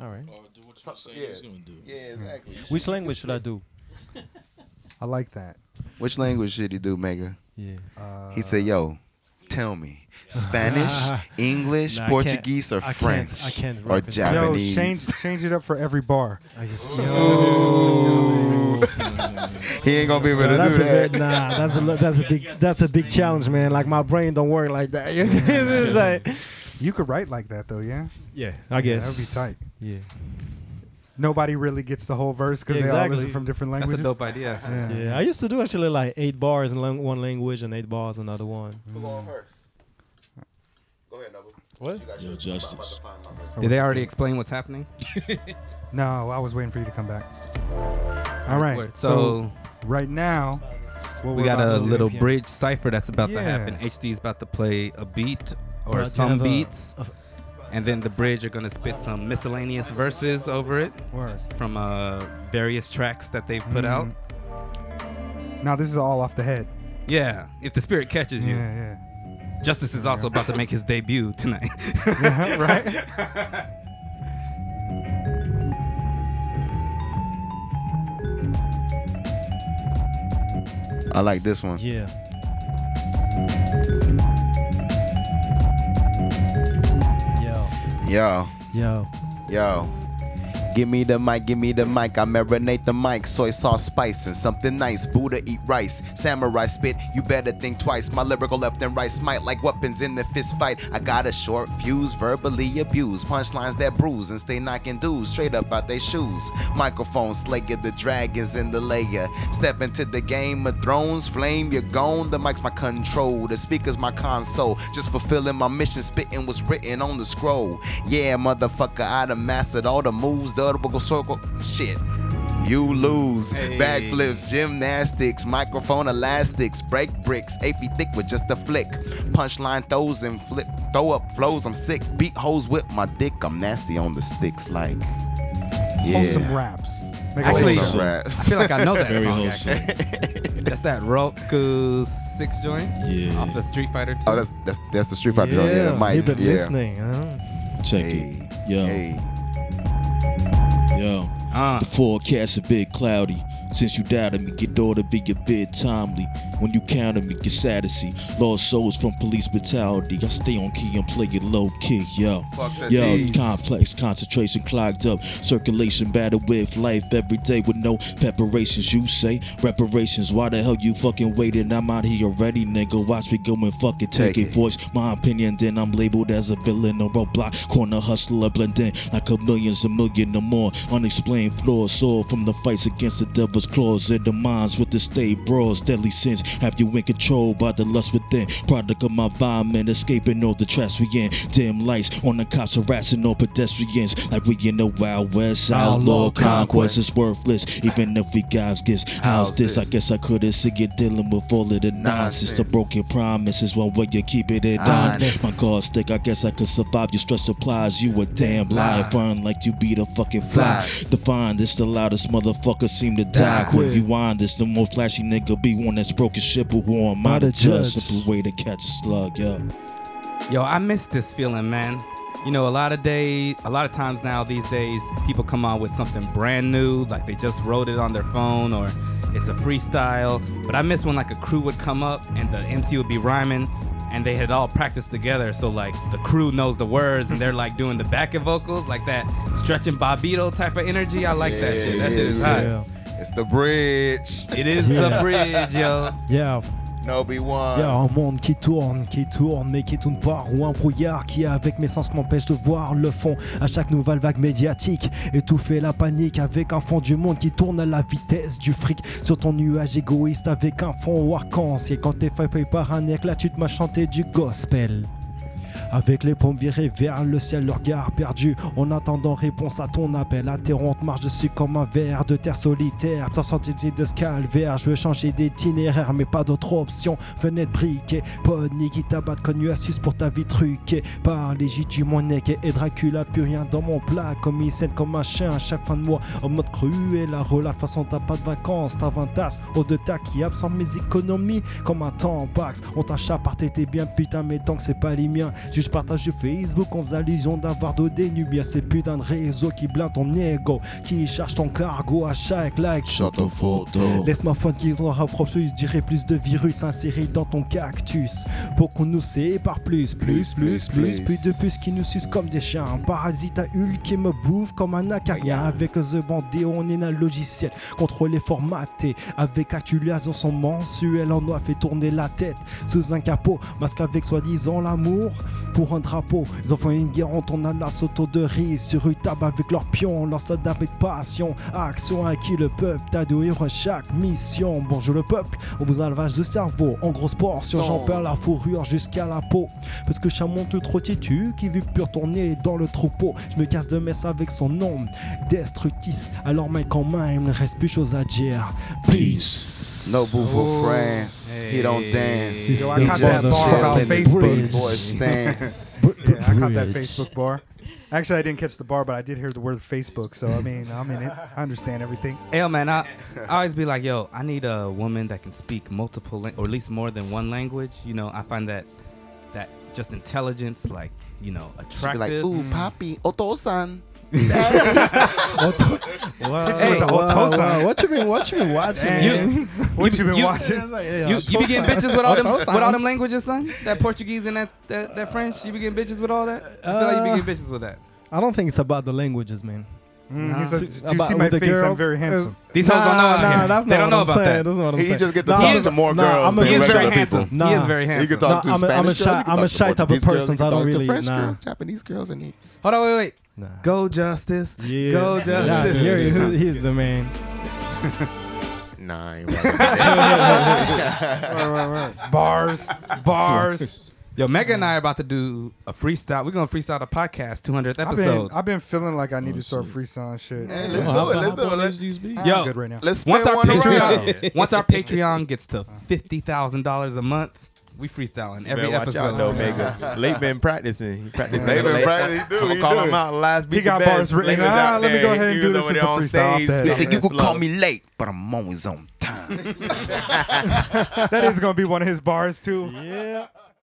All right. Or do what you Some- say yeah. you was gonna do. Yeah, exactly. Which language should I do? I like that. Which language should he do, Mega? Yeah. Uh, He said, "Yo, tell me, Spanish, English, Nah, I can't- Portuguese, or I can't- French, I can't or rap it. Yo, Japanese?" change change it up for every bar. I just yo. he ain't gonna be able to that's do a that. bit, nah, that's a lo- that's a big that's a big challenge, man. Like my brain don't work like that. It's like- You could write like that though, yeah. yeah, I guess that'd be tight. Yeah. Nobody really gets the whole verse because they all Exactly. listen from different languages. That's languages. a dope idea. actually. Yeah. Yeah, I used to do actually like eight bars in lang- one language and eight bars in another one. Who going mm. first? Go ahead, Nobu. What? You got Yo, yours. Justice. I'm about to find my verse. Did they already explain what's happening? No, I was waiting for you to come back. All right. So, So right now, what we we're got about a to do- little bridge cipher that's about to Yeah. happen. HD is about to play a beat or About to some have a- beats, a- and then the bridge are gonna spit some miscellaneous verses over it Word. from uh, various tracks that they've put out. Mhm. Now this is all off the head. Yeah, if the spirit catches you. Yeah, Justice is also about to make his debut tonight. yeah. right. I like this one. Yeah. Yo, Yo, yo. Give me the mic, give me the mic. I marinate the mic. Soy sauce, spice, and something nice. Boodah eat rice. Samurai spit. You better think twice. My lyrical left and right smite like weapons in the fist fight. I got a short fuse, verbally abused. Punchlines that bruise and stay knocking dudes straight up out their shoes. Microphone slayer, the dragons in the layer. Step into the game of thrones, flame, you're gone. The mic's my control, the speaker's my console. Just fulfilling my mission, spitting what's written on the scroll. Yeah, motherfucker, I done mastered all the moves, the double circle. Shit. You lose. Hey. Backflips, gymnastics, microphone elastics, break bricks, eight feet thick with just a flick. Punchline throws and flip, throw up flows. I'm sick. Beat hoes with my dick. I'm nasty on the sticks, like. Yeah. Wholesome raps. Make Actually- Wholesome wholesome. raps. I feel like I know that Very song. wholesome. Actually. That's that Roku Six joint Yeah. off the Street Fighter 2. Oh, that's that's that's the Street Fighter. joint. Yeah, Yeah, Mike. you've been yeah. listening. Huh? Check Hey, it. Yo, hey. Yo. uh, The forecast a bit cloudy. Since you doubted me, get order be a bit timely. When you counted me, get sad to see. Lost souls from police brutality. I stay on key and play it low key, yo. Fuck Yo, D's. complex concentration clogged up. Circulation battle with life every day with no preparations. You say reparations. Why the hell you fucking waiting? I'm out here already, nigga. Watch me go and fucking take, Take it. Voice my opinion, then I'm labeled as a villain or roadblock. Corner hustler, blend in like a millions, a million or more. Unexplained flaws, soar from the fights against the devil's claws in the minds with the state brawls. Deadly sins have you in control by the lust within. Product of my environment, escaping all the traps we in. Dim lights on the cops harassing all pedestrians like we in the Wild West. Outlaw conquest is worthless, even if we guys gets how's this? I guess I couldn't see you dealing with all of the nonsense. The broken promises, one way you keep it in Honest. My God stick, I guess I could survive your stress supplies. You a damn liar, burn like you be the fucking fly. Define this, the loudest motherfucker seem to die. Die. Quick rewind this, the more flashy nigga be one that's broken shit, but who am I Not to a judge? judge. Simple way to catch a slug, yo. Yo, I miss this feeling, man. You know, a lot of days, a lot of times now these days, people come out with something brand new, like they just wrote it on their phone or it's a freestyle. But I miss when like a crew would come up and the MC would be rhyming and they had all practiced together. So like the crew knows the words and they're like doing the backing vocals, like that Stretch and Bobbito type of energy. I like that shit. That shit is Yeah, hot. It's the bridge. It is Yeah. a bridge, yo. Yeah. Y a one. un monde qui tourne, qui tourne, mais qui tourne pas, ou un brouillard qui avec mes sens m'empêche de voir le fond à chaque nouvelle vague médiatique. Étouffer la panique avec un fond du monde qui tourne à la vitesse du fric sur ton nuage égoïste avec un fond arc-en-ciel. Quand t'es fait par un éclat, tu te m'as chanté du gospel. Avec les paumes virées vers le ciel, le regard perdu, en attendant réponse à ton appel. Interrompre, marche dessus comme un verre de terre solitaire. Sans sortir de ce calvaire, je veux changer d'itinéraire, mais pas d'autre option. Fenêtre briquée, pony qui t'abatte, connu astuce pour ta vie truquée. Par les du Monéque et Dracula, plus rien dans mon plat. Comme il scène comme un chien à chaque fin de mois. En mode cru et la relate, façon t'as pas de vacances, t'as 20 tasses. Au de tas qui absorbe mes économies comme un tampax. On t'achète par t'es bien putain, mais tant que c'est pas les miens. Je partage Facebook, on faisait allusion d'avoir de dénubia ces putains de réseaux qui blindent ton ego, qui cherchent ton cargo à chaque like. Shut the photo. Laisse ma faute qui propre plus, je dirais plus de virus insérés dans ton cactus. Pour qu'on nous sépare plus, plus, plus, plus, plus de puces qui nous sucent comme des chiens. Un parasite à Hulk qui me bouffe comme un acarien. Avec The Bandé, on est un logiciel contrôlé, formaté. Avec actualisation mensuelle, on doit fait tourner la tête sous un capot. Masque avec soi-disant l'amour pour un drapeau. Ils ont fait une guerre, on tourne à la soto de riz sur une table avec leurs pions. Lance la avec passion. Action à qui le peuple t'adouir chaque mission. Bonjour le peuple, on vous a de cerveau. En grosse portion, j'en perds la fourrure jusqu'à la peau. Parce que chat monte trop têtu qui veut plus retourner dans le troupeau. Je me casse de messe avec son nom. Destructis, alors mec en main, il ne reste plus chose à dire. Peace. Nobu for oh. France. He don't dance. Yo, I caught that bar about Chillin' Facebook. boy stance. Yeah, I caught that Facebook bar. Actually, I didn't catch the bar, but I did hear the word Facebook. So I mean, I'm in it. I understand everything. Hey, man, I, I always be like, yo, I need a woman that can speak multiple, lang- or at least more than one language. You know, I find that that just intelligence, like, you know, She be attractive. like, ooh, mm. papi, otosan. Hey, the Otosan. what you been what you been watching? You, What you been you- watching? you, you be getting bitches with all them with all them languages, son. That Portuguese and that, that that French. You be getting bitches with all that. I feel like you be uh, getting bitches with that. I don't think it's about the languages, man. Mm, he's Nah. a- do you About- see my with the face? I'm very handsome. it's- These hoes don't know out nah, here. that's They don't know about saying. that. That's what I'm He saying. just get to Nah, talk to more nah, girls I'm a- than He is regular very people. handsome. He is very He handsome. could talk No, to I'm a- I'm a Spanish shy- girls. he could I'm a talk to shy type of person, so I don't really- French nah. girls, Japanese girls, and he. Hold on, wait, wait. Nah. Go Justice. Yeah. Go Justice. here he- he's the man. Nah, I ain't right. Bars, bars. Yo, Mega and I are about to do a freestyle. We're gonna freestyle the podcast 200th I've been, episode. I've been feeling like I need Oh, to start shit. freestyling shit. Hey, let's do it. Let's do it. about Let's, these beats? I'm Yo. good right now. let's spin once our one around. Patreon, once our Patreon gets to fifty thousand dollars a month, we freestyling every Better watch episode. out, though, Mega. Late been practicing. He practicing. Late been practicing. He do, I'm he gonna call do. him out. Last beat He got bars written. Ah, out let me go ahead and do this over as a freestyle stage off that. He said, you that can call me late, but I'm always on time. that is gonna be one of his bars too. Yeah.